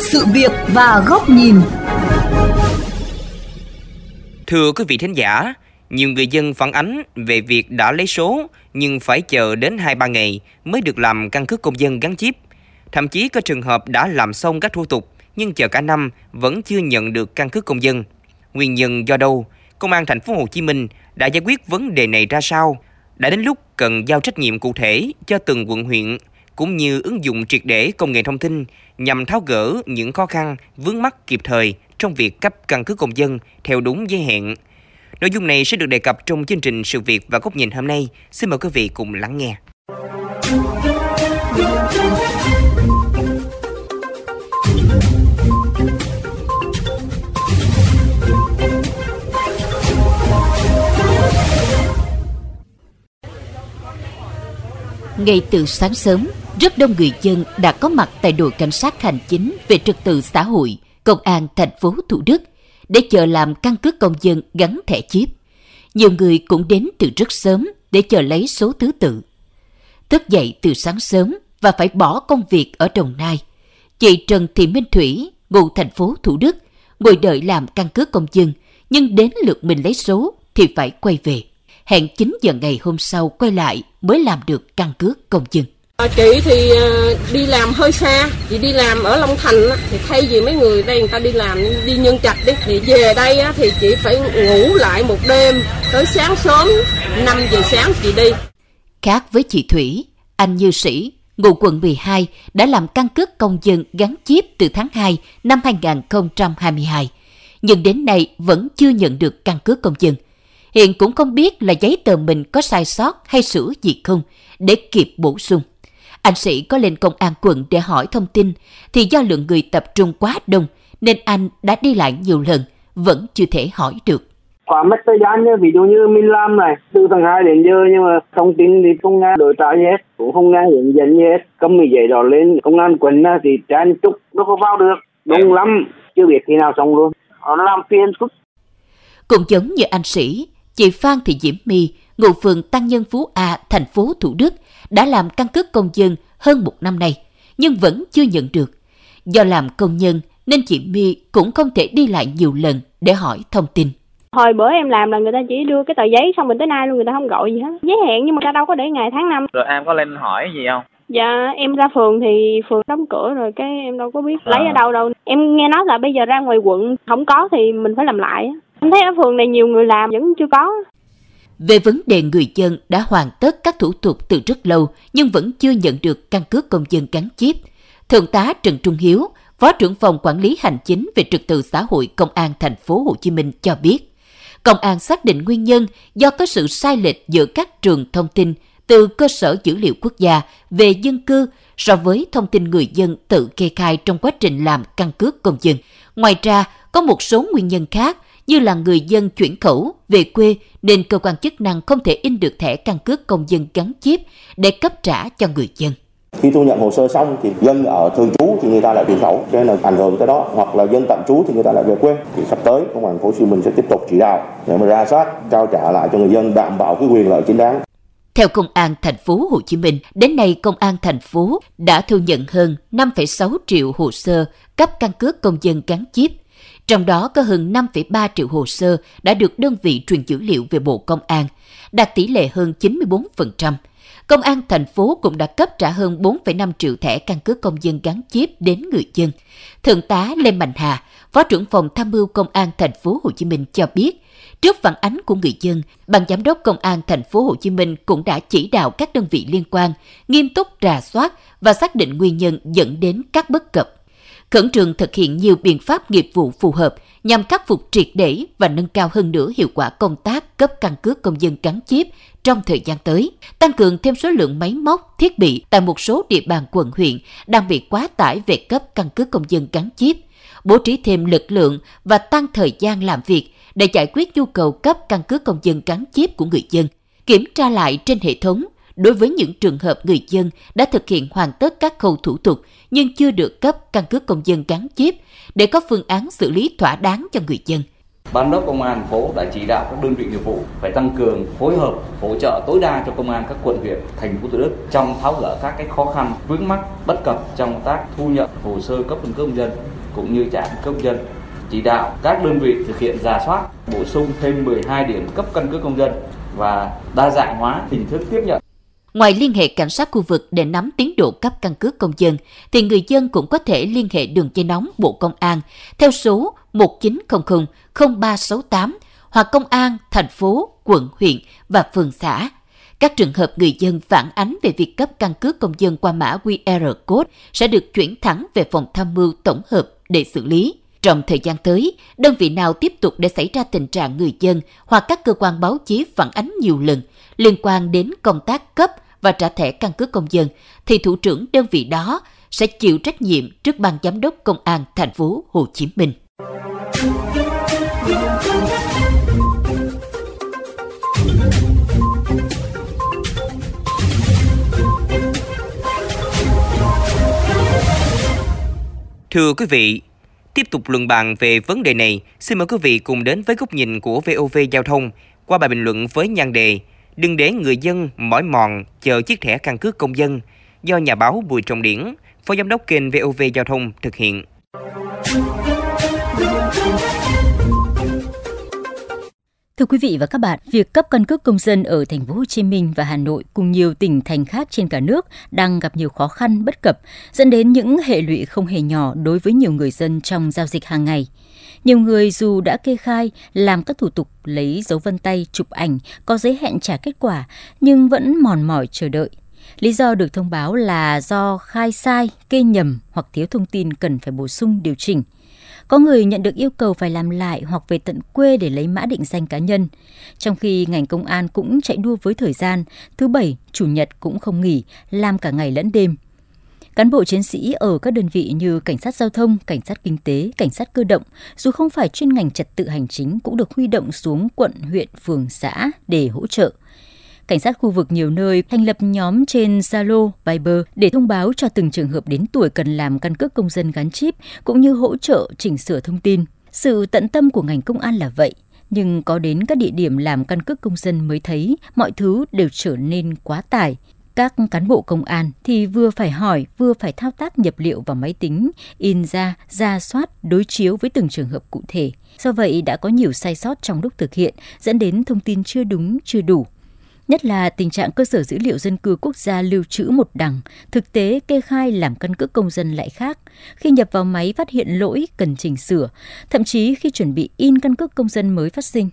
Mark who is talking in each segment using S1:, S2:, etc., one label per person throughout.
S1: Sự việc và góc nhìn
S2: Thưa quý vị thính giả, nhiều người dân phản ánh về việc đã lấy số nhưng phải chờ đến 2-3 ngày mới được làm căn cước công dân gắn chip. Thậm chí có trường hợp đã làm xong các thủ tục nhưng chờ cả năm vẫn chưa nhận được căn cước công dân. Nguyên nhân do đâu? Công an thành phố Hồ Chí Minh đã giải quyết vấn đề này ra sao? Đã đến lúc cần giao trách nhiệm cụ thể cho từng quận huyện, cũng như ứng dụng triệt để công nghệ thông tin nhằm tháo gỡ những khó khăn vướng mắc kịp thời trong việc cấp căn cước công dân theo đúng giới hạn. Nội dung này sẽ được đề cập trong chương trình Sự việc và góc nhìn hôm nay. Xin mời quý vị cùng lắng nghe.
S3: Ngay từ sáng sớm, rất đông người dân đã có mặt tại đội cảnh sát hành chính về trật tự xã hội, công an thành phố Thủ Đức để chờ làm căn cước công dân gắn thẻ chip. Nhiều người cũng đến từ rất sớm để chờ lấy số thứ tự. Thức dậy từ sáng sớm và phải bỏ công việc ở Đồng Nai. Chị Trần Thị Minh Thủy, ngụ thành phố Thủ Đức, ngồi đợi làm căn cước công dân, nhưng đến lượt mình lấy số thì phải quay về. Hẹn 9 giờ ngày hôm sau quay lại mới làm được căn cước công dân.
S4: À, chị thì à, đi làm hơi xa, chị đi làm ở Long Thành thì thay vì mấy người đây người ta đi làm đi nhân trạch đi thì về đây thì chị phải ngủ lại một đêm tới sáng sớm 5 giờ sáng chị đi.
S3: Khác với chị Thủy, anh Như Sĩ, ngụ quận 12 đã làm căn cước công dân gắn chip từ tháng 2 năm 2022. Nhưng đến nay vẫn chưa nhận được căn cước công dân. Hiện cũng không biết là giấy tờ mình có sai sót hay sửa gì không để kịp bổ sung. Anh Sĩ có lên công an quận để hỏi thông tin, thì do lượng người tập trung quá đông, nên anh đã đi lại nhiều lần, vẫn chưa thể hỏi được.
S5: Quá mất thời gian như ví dụ như mình làm này, từ tháng 2 đến giờ nhưng mà thông tin thì không nghe đổi trả gì hết, cũng không nghe hướng dẫn gì hết. Cầm người giấy đó lên công an quận thì chen chúc nó có vào được, đông lắm, chưa biết khi nào xong luôn. Nó làm phiền phức.
S3: Cũng giống như anh Sĩ, chị Phan Thị Diễm My, ngụ phường Tăng Nhân Phú A, thành phố Thủ Đức, đã làm căn cước công dân hơn một năm nay, nhưng vẫn chưa nhận được. Do làm công nhân nên chị My cũng không thể đi lại nhiều lần để hỏi thông tin.
S6: Hồi bữa em làm là người ta chỉ đưa cái tờ giấy xong mình tới nay luôn người ta không gọi gì hết. Giới hạn nhưng mà ta đâu có để ngày tháng năm.
S7: Rồi em có lên hỏi gì không?
S6: Dạ em ra phường thì phường đóng cửa rồi cái em đâu có biết lấy
S7: À.
S6: ở đâu đâu. Em nghe nói là bây giờ ra ngoài quận không có thì mình phải làm lại. Em thấy ở phường này nhiều người làm vẫn chưa có.
S3: Về vấn đề người dân đã hoàn tất các thủ tục từ rất lâu nhưng vẫn chưa nhận được căn cước công dân gắn chip, Thượng tá Trần Trung Hiếu, Phó trưởng phòng quản lý hành chính về trật tự xã hội Công an thành phố Hồ Chí Minh cho biết, công an xác định nguyên nhân do có sự sai lệch giữa các trường thông tin từ cơ sở dữ liệu quốc gia về dân cư so với thông tin người dân tự kê khai trong quá trình làm căn cước công dân. Ngoài ra, có một số nguyên nhân khác như là người dân chuyển khẩu về quê nên cơ quan chức năng không thể in được thẻ căn cước công dân gắn chip để cấp trả cho người dân.
S8: khi thu nhận hồ sơ xong thì dân ở thường trú thì người ta lại chuyển khẩu cho nên là ảnh hưởng tới đó hoặc là dân tạm trú thì người ta lại về quê thì sắp tới công an phố Hồ Chí Minh sẽ tiếp tục chỉ đạo để mà ra soát trao trả lại cho người dân đảm bảo cái quyền lợi chính đáng
S3: Theo Công an thành phố Hồ Chí Minh, đến nay Công an thành phố đã thu nhận hơn 5,6 triệu hồ sơ cấp căn cước công dân gắn chip. Trong đó có hơn 5,3 triệu hồ sơ đã được đơn vị truyền dữ liệu về Bộ Công an, đạt tỷ lệ hơn 94%. Công an thành phố cũng đã cấp trả hơn 4,5 triệu thẻ căn cước công dân gắn chip đến người dân. Thượng tá Lê Mạnh Hà, Phó trưởng phòng tham mưu Công an thành phố Hồ Chí Minh cho biết, trước phản ánh của người dân, ban giám đốc Công an thành phố Hồ Chí Minh cũng đã chỉ đạo các đơn vị liên quan nghiêm túc rà soát và xác định nguyên nhân dẫn đến các bất cập khẩn trương thực hiện nhiều biện pháp nghiệp vụ phù hợp nhằm khắc phục triệt để và nâng cao hơn nữa hiệu quả công tác cấp căn cước công dân gắn chip trong thời gian tới, tăng cường thêm số lượng máy móc, thiết bị tại một số địa bàn quận huyện đang bị quá tải về cấp căn cước công dân gắn chip, bố trí thêm lực lượng và tăng thời gian làm việc để giải quyết nhu cầu cấp căn cước công dân gắn chip của người dân, kiểm tra lại trên hệ thống đối với những trường hợp người dân đã thực hiện hoàn tất các khâu thủ tục nhưng chưa được cấp căn cước công dân gắn chip để có phương án xử lý thỏa đáng cho người dân.
S7: Ban đốc công an thành phố đã chỉ đạo các đơn vị nghiệp vụ phải tăng cường phối hợp hỗ trợ tối đa cho công an các quận huyện, thành phố Thủ Đức trong tháo gỡ các cái khó khăn vướng mắc bất cập trong tác thu nhận hồ sơ cấp căn cước công dân cũng như trả căn cước công dân chỉ đạo các đơn vị thực hiện giả soát bổ sung thêm 12 điểm cấp căn cước công dân và đa dạng hóa hình thức tiếp nhận
S3: Ngoài liên hệ cảnh sát khu vực để nắm tiến độ cấp căn cước công dân, thì người dân cũng có thể liên hệ đường dây nóng Bộ Công an theo số 1900 0368 hoặc công an thành phố, quận, huyện và phường xã. Các trường hợp người dân phản ánh về việc cấp căn cước công dân qua mã QR code sẽ được chuyển thẳng về phòng tham mưu tổng hợp để xử lý. Trong thời gian tới, đơn vị nào tiếp tục để xảy ra tình trạng người dân hoặc các cơ quan báo chí phản ánh nhiều lần liên quan đến công tác cấp và trả thẻ căn cước công dân, thì thủ trưởng đơn vị đó sẽ chịu trách nhiệm trước ban giám đốc công an thành phố Hồ Chí Minh.
S2: Thưa quý vị, tiếp tục luận bàn về vấn đề này, xin mời quý vị cùng đến với góc nhìn của VOV Giao thông qua bài bình luận với nhan đề Đừng để người dân mỏi mòn chờ chiếc thẻ căn cước công dân do nhà báo Bùi Trọng Điển, Phó Giám đốc kênh VOV Giao thông thực hiện.
S9: Thưa quý vị và các bạn, việc cấp căn cước công dân ở thành phố Hồ Chí Minh và Hà Nội cùng nhiều tỉnh thành khác trên cả nước đang gặp nhiều khó khăn bất cập, dẫn đến những hệ lụy không hề nhỏ đối với nhiều người dân trong giao dịch hàng ngày. Nhiều người dù đã kê khai, làm các thủ tục lấy dấu vân tay, chụp ảnh, có giấy hẹn trả kết quả, nhưng vẫn mòn mỏi chờ đợi. Lý do được thông báo là do khai sai, kê nhầm hoặc thiếu thông tin cần phải bổ sung điều chỉnh – có người nhận được yêu cầu phải làm lại hoặc về tận quê để lấy mã định danh cá nhân. Trong khi ngành công an cũng chạy đua với thời gian, thứ bảy, chủ nhật cũng không nghỉ, làm cả ngày lẫn đêm. Cán bộ chiến sĩ ở các đơn vị như cảnh sát giao thông, cảnh sát kinh tế, cảnh sát cơ động, dù không phải chuyên ngành trật tự hành chính cũng được huy động xuống quận, huyện, phường, xã để hỗ trợ – Cảnh sát khu vực nhiều nơi thành lập nhóm trên Zalo, Viber để thông báo cho từng trường hợp đến tuổi cần làm căn cước công dân gắn chip cũng như hỗ trợ chỉnh sửa thông tin. Sự tận tâm của ngành công an là vậy, nhưng có đến các địa điểm làm căn cước công dân mới thấy mọi thứ đều trở nên quá tải. Các cán bộ công an thì vừa phải hỏi, vừa phải thao tác nhập liệu vào máy tính, in ra, ra soát, đối chiếu với từng trường hợp cụ thể. Do vậy đã có nhiều sai sót trong lúc thực hiện, dẫn đến thông tin chưa đúng, chưa đủ nhất là tình trạng cơ sở dữ liệu dân cư quốc gia lưu trữ một đằng, thực tế kê khai làm căn cước công dân lại khác. Khi nhập vào máy phát hiện lỗi cần chỉnh sửa, thậm chí khi chuẩn bị in căn cước công dân mới phát sinh.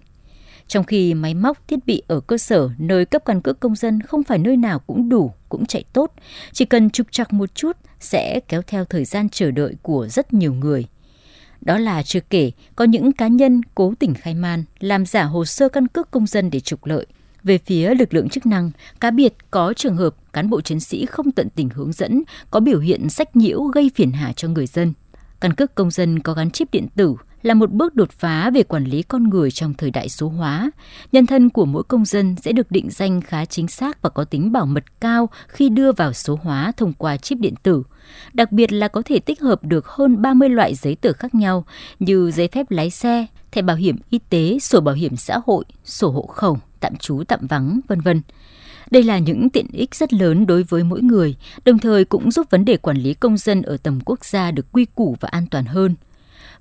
S9: Trong khi máy móc, thiết bị ở cơ sở nơi cấp căn cước công dân không phải nơi nào cũng đủ, cũng chạy tốt, chỉ cần trục trặc một chút sẽ kéo theo thời gian chờ đợi của rất nhiều người. Đó là chưa kể, có những cá nhân cố tình khai man, làm giả hồ sơ căn cước công dân để trục lợi. Về phía lực lượng chức năng, cá biệt có trường hợp cán bộ chiến sĩ không tận tình hướng dẫn, có biểu hiện sách nhiễu gây phiền hà cho người dân. Căn cước công dân có gắn chip điện tử là một bước đột phá về quản lý con người trong thời đại số hóa. Nhân thân của mỗi công dân sẽ được định danh khá chính xác và có tính bảo mật cao khi đưa vào số hóa thông qua chip điện tử. Đặc biệt là có thể tích hợp được hơn 30 loại giấy tờ khác nhau như giấy phép lái xe, thẻ bảo hiểm y tế, sổ bảo hiểm xã hội, sổ hộ khẩu, tạm trú tạm vắng, vân vân. Đây là những tiện ích rất lớn đối với mỗi người, đồng thời cũng giúp vấn đề quản lý công dân ở tầm quốc gia được quy củ và an toàn hơn.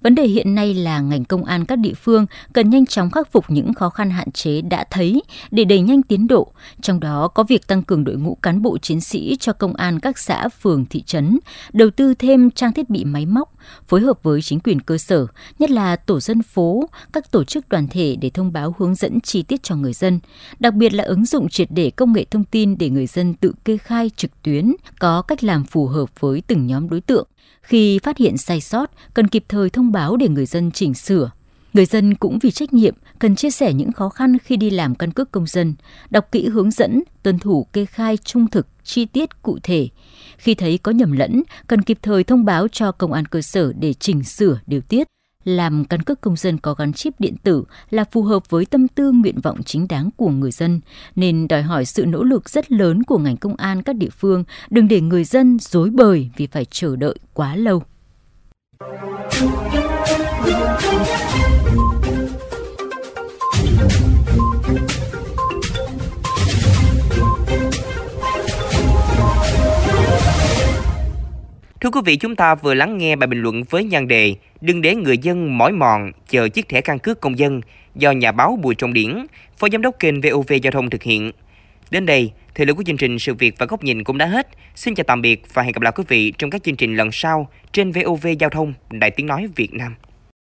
S9: Vấn đề hiện nay là ngành công an các địa phương cần nhanh chóng khắc phục những khó khăn hạn chế đã thấy để đẩy nhanh tiến độ, trong đó có việc tăng cường đội ngũ cán bộ chiến sĩ cho công an các xã, phường, thị trấn, đầu tư thêm trang thiết bị máy móc, phối hợp với chính quyền cơ sở, nhất là tổ dân phố, các tổ chức đoàn thể để thông báo hướng dẫn chi tiết cho người dân, đặc biệt là ứng dụng triệt để công nghệ thông tin để người dân tự kê khai trực tuyến, có cách làm phù hợp với từng nhóm đối tượng khi phát hiện sai sót, cần kịp thời thông báo để người dân chỉnh sửa. Người dân cũng vì trách nhiệm cần chia sẻ những khó khăn khi đi làm căn cước công dân, đọc kỹ hướng dẫn, tuân thủ kê khai trung thực, chi tiết cụ thể. Khi thấy có nhầm lẫn, cần kịp thời thông báo cho công an cơ sở để chỉnh sửa điều tiết làm căn cước công dân có gắn chip điện tử là phù hợp với tâm tư nguyện vọng chính đáng của người dân, nên đòi hỏi sự nỗ lực rất lớn của ngành công an các địa phương, đừng để người dân dối bời vì phải chờ đợi quá lâu.
S2: Thưa quý vị, chúng ta vừa lắng nghe bài bình luận với nhan đề Đừng để người dân mỏi mòn chờ chiếc thẻ căn cước công dân do nhà báo Bùi Trọng Điển, Phó Giám đốc kênh VOV Giao thông thực hiện. Đến đây, thời lượng của chương trình Sự việc và góc nhìn cũng đã hết. Xin chào tạm biệt và hẹn gặp lại quý vị trong các chương trình lần sau trên VOV Giao thông, Đài Tiếng Nói Việt Nam.